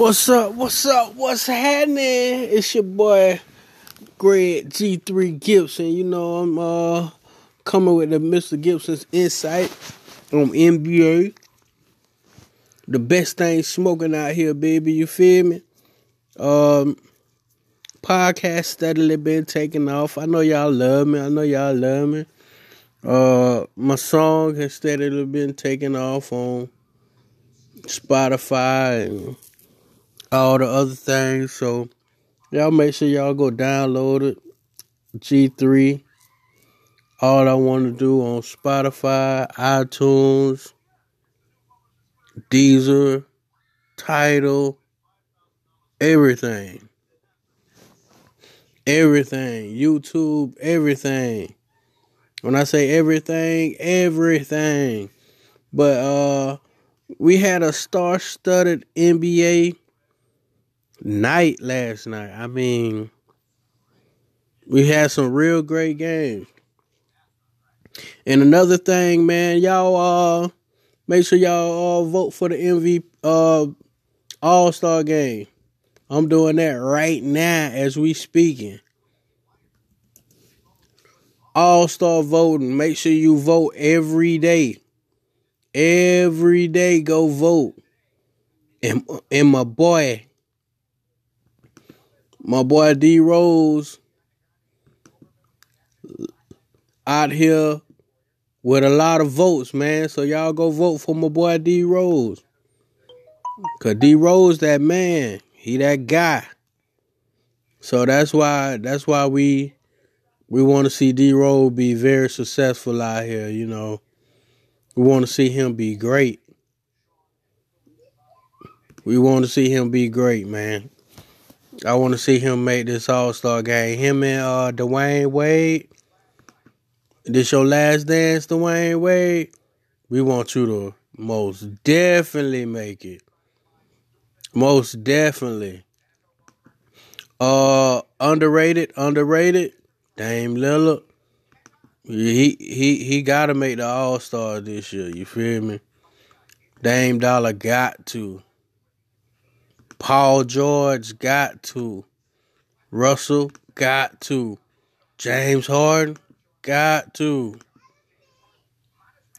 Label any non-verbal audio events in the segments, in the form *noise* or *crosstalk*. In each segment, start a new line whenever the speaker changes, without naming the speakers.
What's up? What's up? What's happening? It's your boy Greg G3 Gibson. You know, I'm uh coming with the Mr. Gibson's insight on NBA. The best thing smoking out here, baby. You feel me? Um podcast steadily been taking off. I know y'all love me. I know y'all love me. Uh my song has steadily been taking off on Spotify and all the other things. So y'all make sure y'all go download it. G3. All I want to do on Spotify, iTunes, Deezer, Tidal, everything. Everything. YouTube, everything. When I say everything, everything. But uh we had a star-studded NBA night last night. I mean, we had some real great games. And another thing, man, y'all uh make sure y'all all vote for the MVP uh All-Star game. I'm doing that right now as we speaking. All-Star voting. Make sure you vote every day. Every day go vote. And and my boy my boy D Rose out here with a lot of votes, man. So y'all go vote for my boy D Rose. Cause D Rose that man. He that guy. So that's why that's why we we want to see D Rose be very successful out here, you know. We want to see him be great. We want to see him be great, man. I want to see him make this All Star game. Him and uh, Dwyane Wade. This your last dance, Dwyane Wade. We want you to most definitely make it. Most definitely. Uh, underrated, underrated. Dame Lillard. He he he got to make the All Star this year. You feel me? Dame Dolla got to. Paul George got to. Russell got to. James Harden got to.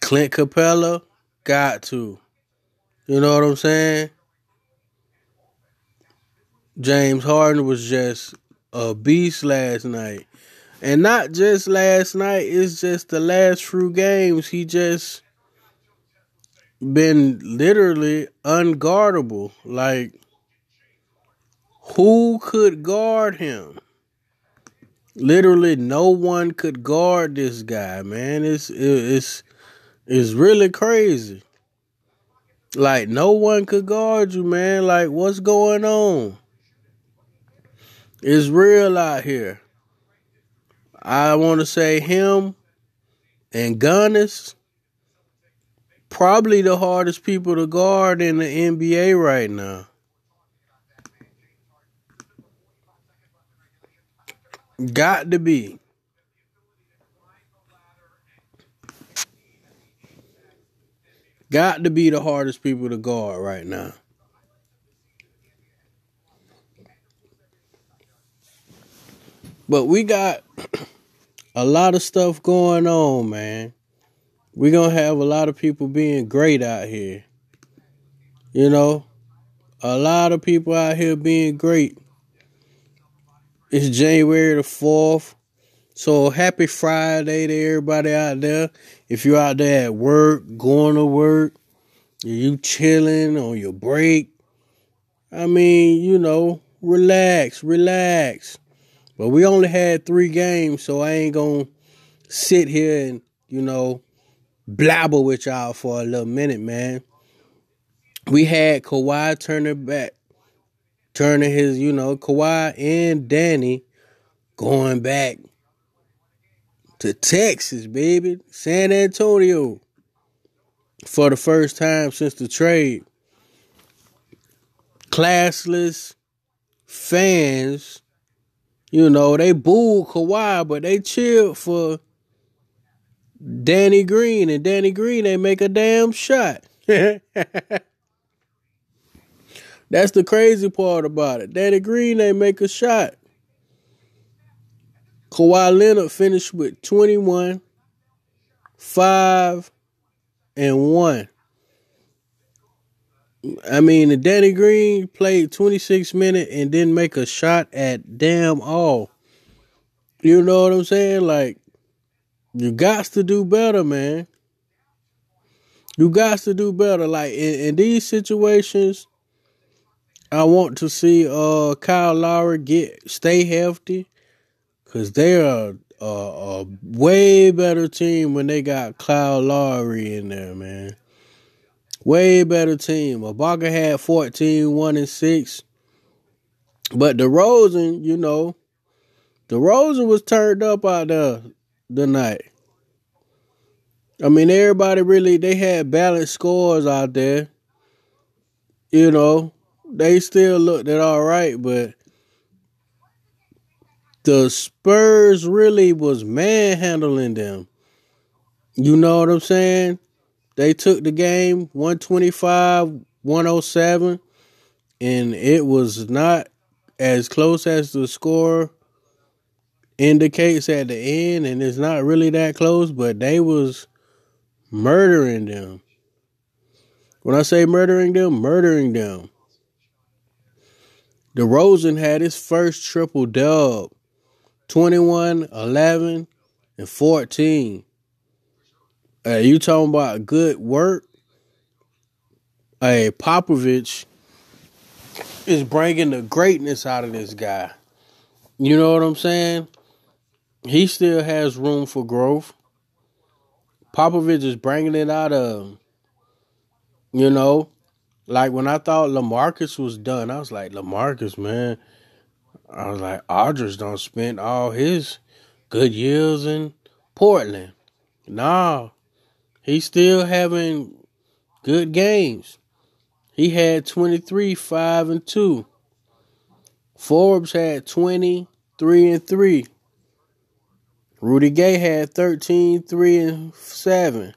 Clint Capela got to. You know what I'm saying? James Harden was just a beast last night. And not just last night, it's just the last few games. He just been literally unguardable. Like, who could guard him? Literally, no one could guard this guy, man. It's it's it's really crazy. Like no one could guard you, man. Like what's going on? It's real out here. I want to say him and Giannis probably the hardest people to guard in the NBA right now. Got to be. Got to be the hardest people to guard right now. But we got a lot of stuff going on, man. We're going to have a lot of people being great out here. You know, a lot of people out here being great. It's January the 4th. So happy Friday to everybody out there. If you're out there at work, going to work, you chilling on your break. I mean, you know, relax, relax. But we only had three games, so I ain't gonna sit here and, you know, blabber with y'all for a little minute, man. We had Kawhi turning back, turning his, you know, Kawhi and Danny going back to Texas, baby, San Antonio, for the first time since the trade. Classless fans you know, they booed Kawhi, but they cheered for Danny Green, and Danny Green they make a damn shot. *laughs* That's the crazy part about it. Danny Green ain't make a shot. Kawhi Leonard finished with 21, 5, and 1. I mean, Danny Green played 26 minutes and didn't make a shot at damn all. You know what I'm saying? Like, you got to do better, man. You got to do better. Like in, in these situations, I want to see uh Kyle Lowry get stay healthy, cause they are a, a way better team when they got Kyle Lowry in there, man. Way better team. Ibaka had 14, 1 and 6. But DeRozan, you know, DeRozan was turned up out there the night. I mean, everybody really they had balanced scores out there. You know, they still looked at all right, but the Spurs really was manhandling them. You know what I'm saying? They took the game 125, 107, and it was not as close as the score indicates at the end, and it's not really that close, but they was murdering them. When I say murdering them, murdering them. DeRozan had his first triple dub 21, 11, and 14. Hey, you talking about good work? Hey, Popovich is bringing the greatness out of this guy. You know what I'm saying? He still has room for growth. Popovich is bringing it out of, you know, like when I thought Lamarcus was done, I was like, Lamarcus, man. I was like, Aldridge don't spend all his good years in Portland. Nah, he's still having good games. He had 23, 5, and 2. Forbes had 20, 3, and 3. Rudy Gay had 13, 3, and 7.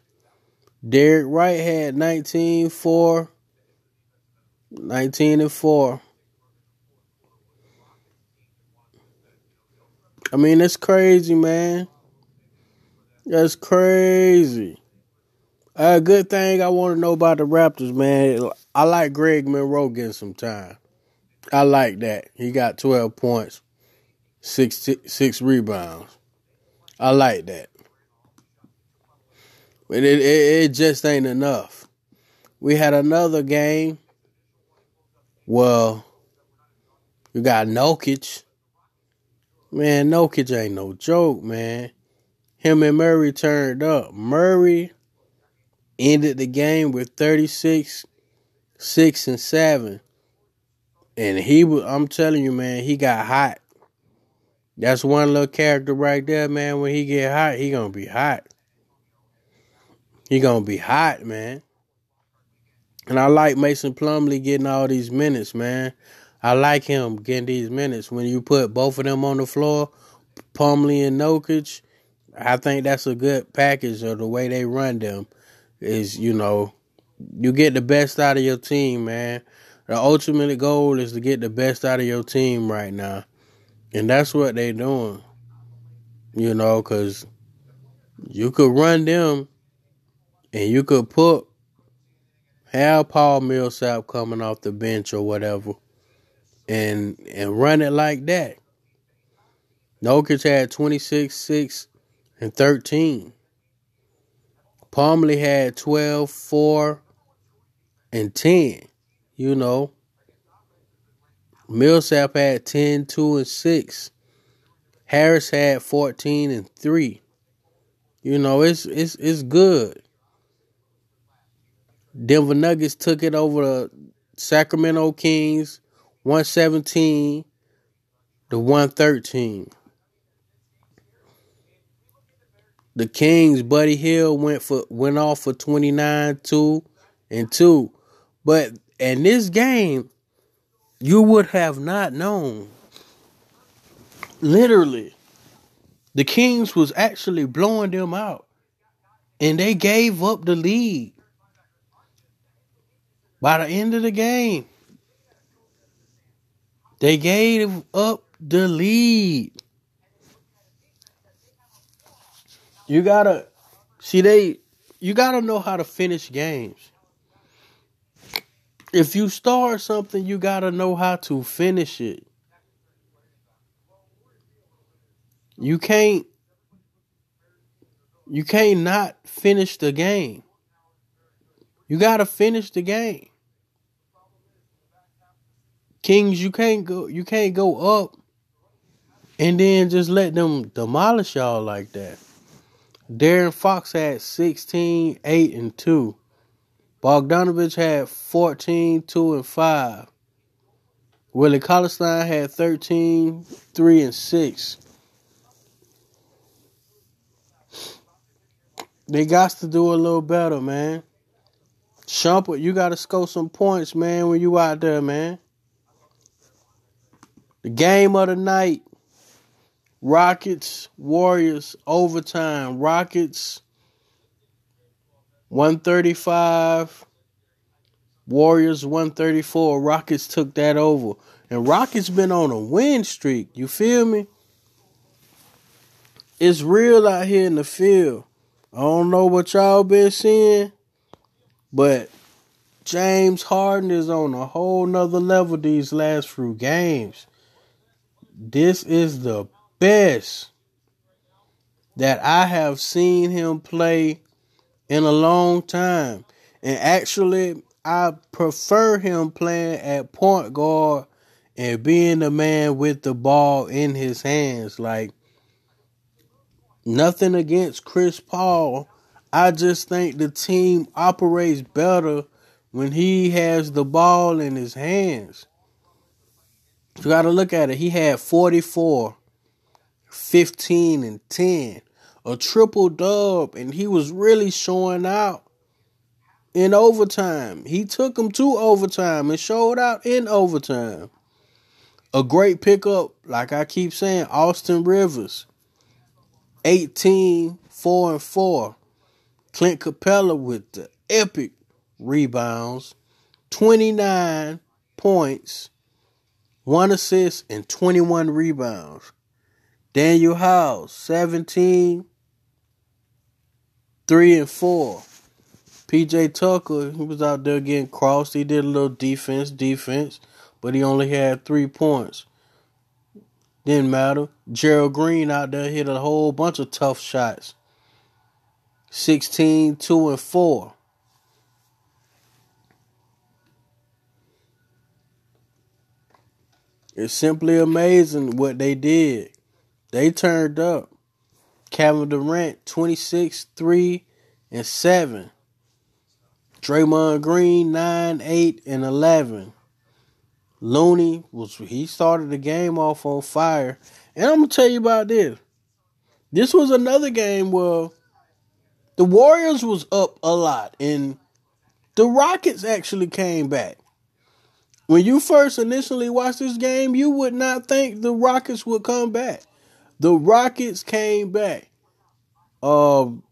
Derek Wright had 19, 4, 19 and 4. I mean, it's crazy, man. That's crazy. A good thing I want to know about the Raptors, man. I like Greg Monroe getting some time. I like that. He got 12 points, six, six rebounds. I like that. But it, it, it just ain't enough. We had another game. Well, you got Nurkic. Man, Nurkic ain't no joke, man. Him and Murray turned up. Murray ended the game with 36, 6, and 7. And he was, I'm telling you, man, he got hot. That's one little character right there, man. When he get hot, he gonna be hot. He gonna be hot, man. And I like Mason Plumlee getting all these minutes, man. I like him getting these minutes. When you put both of them on the floor, Plumlee and Nurkic, I think that's a good package of the way they run them. Is you know, you get the best out of your team, man. The ultimate goal is to get the best out of your team right now. And that's what they're doing. You know, because you could run them and you could put have Paul Millsap coming off the bench or whatever and and run it like that. Nurkic had 26, 6, and 13. Plumlee had 12, 4, and 10. You know, Millsap had 10, 2, and 6. Harris had 14 and 3. You know, it's it's it's good. Denver Nuggets took it over the Sacramento Kings 117 to 113. The Kings, Buddy Hield went for went off for 29, 2, and 2. But in this game, you would have not known. Literally, the Kings was actually blowing them out. And they gave up the lead by the end of the game. They gave up the lead. You gotta see they you gotta know how to finish games. If you start something, you gotta know how to finish it. You can't you can't not finish the game. You gotta finish the game. Kings, you can't go you can't go up and then just let them demolish y'all like that. De'Aaron Fox had 16, 8, and 2. Bogdanovich had 14, 2, and 5. Willie Cauley-Stein had 13, 3, and 6. They got to do a little better, man. Shumpert, you got to score some points, man, when you out there, man. The game of the night Rockets, Warriors, overtime. Rockets, 135. Warriors, 134. Rockets took that over. And Rockets been on a win streak. You feel me? It's real out here in the field. I don't know what y'all been seeing, but James Harden is on a whole nother level these last few games. This is the best that I have seen him play in a long time. And actually, I prefer him playing at point guard and being the man with the ball in his hands. Like, nothing against Chris Paul. I just think the team operates better when he has the ball in his hands. You got to look at it. He had 44 15 and 10, a triple dub, and he was really showing out in overtime. He took him to overtime and showed out in overtime. A great pickup, like I keep saying, Austin Rivers, 18, 4 and 4. Clint Capela with the epic rebounds, 29 points, one assist, and 21 rebounds. Danuel House, 17, 3 and 4. PJ Tucker, he was out there getting crossed. He did a little defense, defense, but he only had three points. Didn't matter. Gerald Green out there hit a whole bunch of tough shots. 16, 2 and 4. It's simply amazing what they did. They turned up. Kevin Durant, 26, 3, and 7. Draymond Green, 9, 8, and 11. Looney was he started the game off on fire. And I'm gonna tell you about this. This was another game where the Warriors was up a lot and the Rockets actually came back. When you first initially watched this game, you would not think the Rockets would come back. The Rockets came back. Um,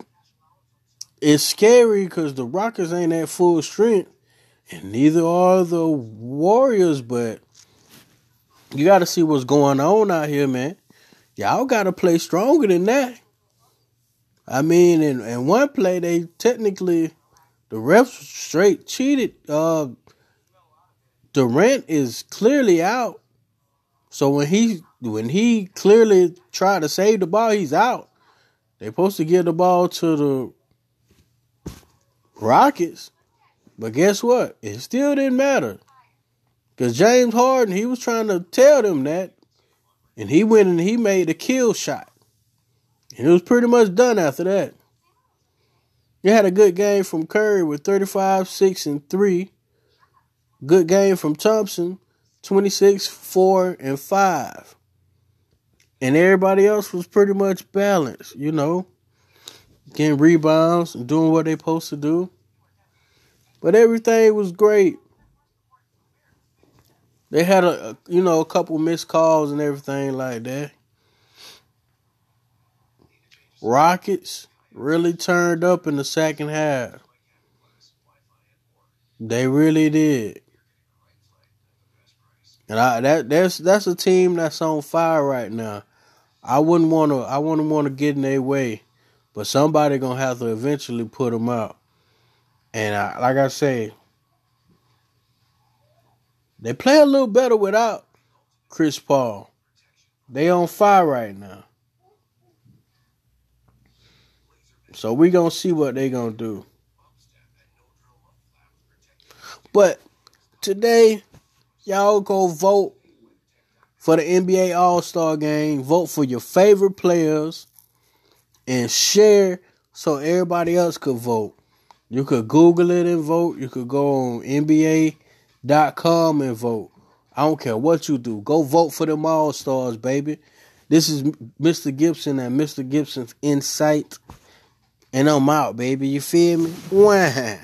it's scary because the Rockets ain't at full strength, and neither are the Warriors. But you got to see what's going on out here, man. Y'all got to play stronger than that. I mean, in, in one play, they technically the refs straight cheated. Uh, Durant is clearly out. So when he when he clearly tried to save the ball, he's out. They're supposed to give the ball to the Rockets. But guess what? It still didn't matter. Because James Harden, he was trying to tell them that. And he went and he made a kill shot. And it was pretty much done after that. You had a good game from Curry with 35, 6, and 3. Good game from Thompson, 26, 4, and 5 and everybody else was pretty much balanced, you know, getting rebounds and doing what they supposed to do. But everything was great. They had a, a you know a couple missed calls and everything like that. Rockets really turned up in the second half. They really did. And I that that's that's a team that's on fire right now. I wouldn't want to I wouldn't want to get in their way, but somebody gonna have to eventually put them out. And I, like I say, they play a little better without Chris Paul. They on fire right now. So we're gonna see what they're gonna do. But today, y'all go vote for the NBA All Star Game. Vote for your favorite players and share so everybody else could vote. You could Google it and vote. You could go on NBA.com and vote. I don't care what you do. Go vote for them All Stars, baby. This is Mr. Gibson and Mr. Gibson's Insight. And I'm out, baby. You feel me? Wah.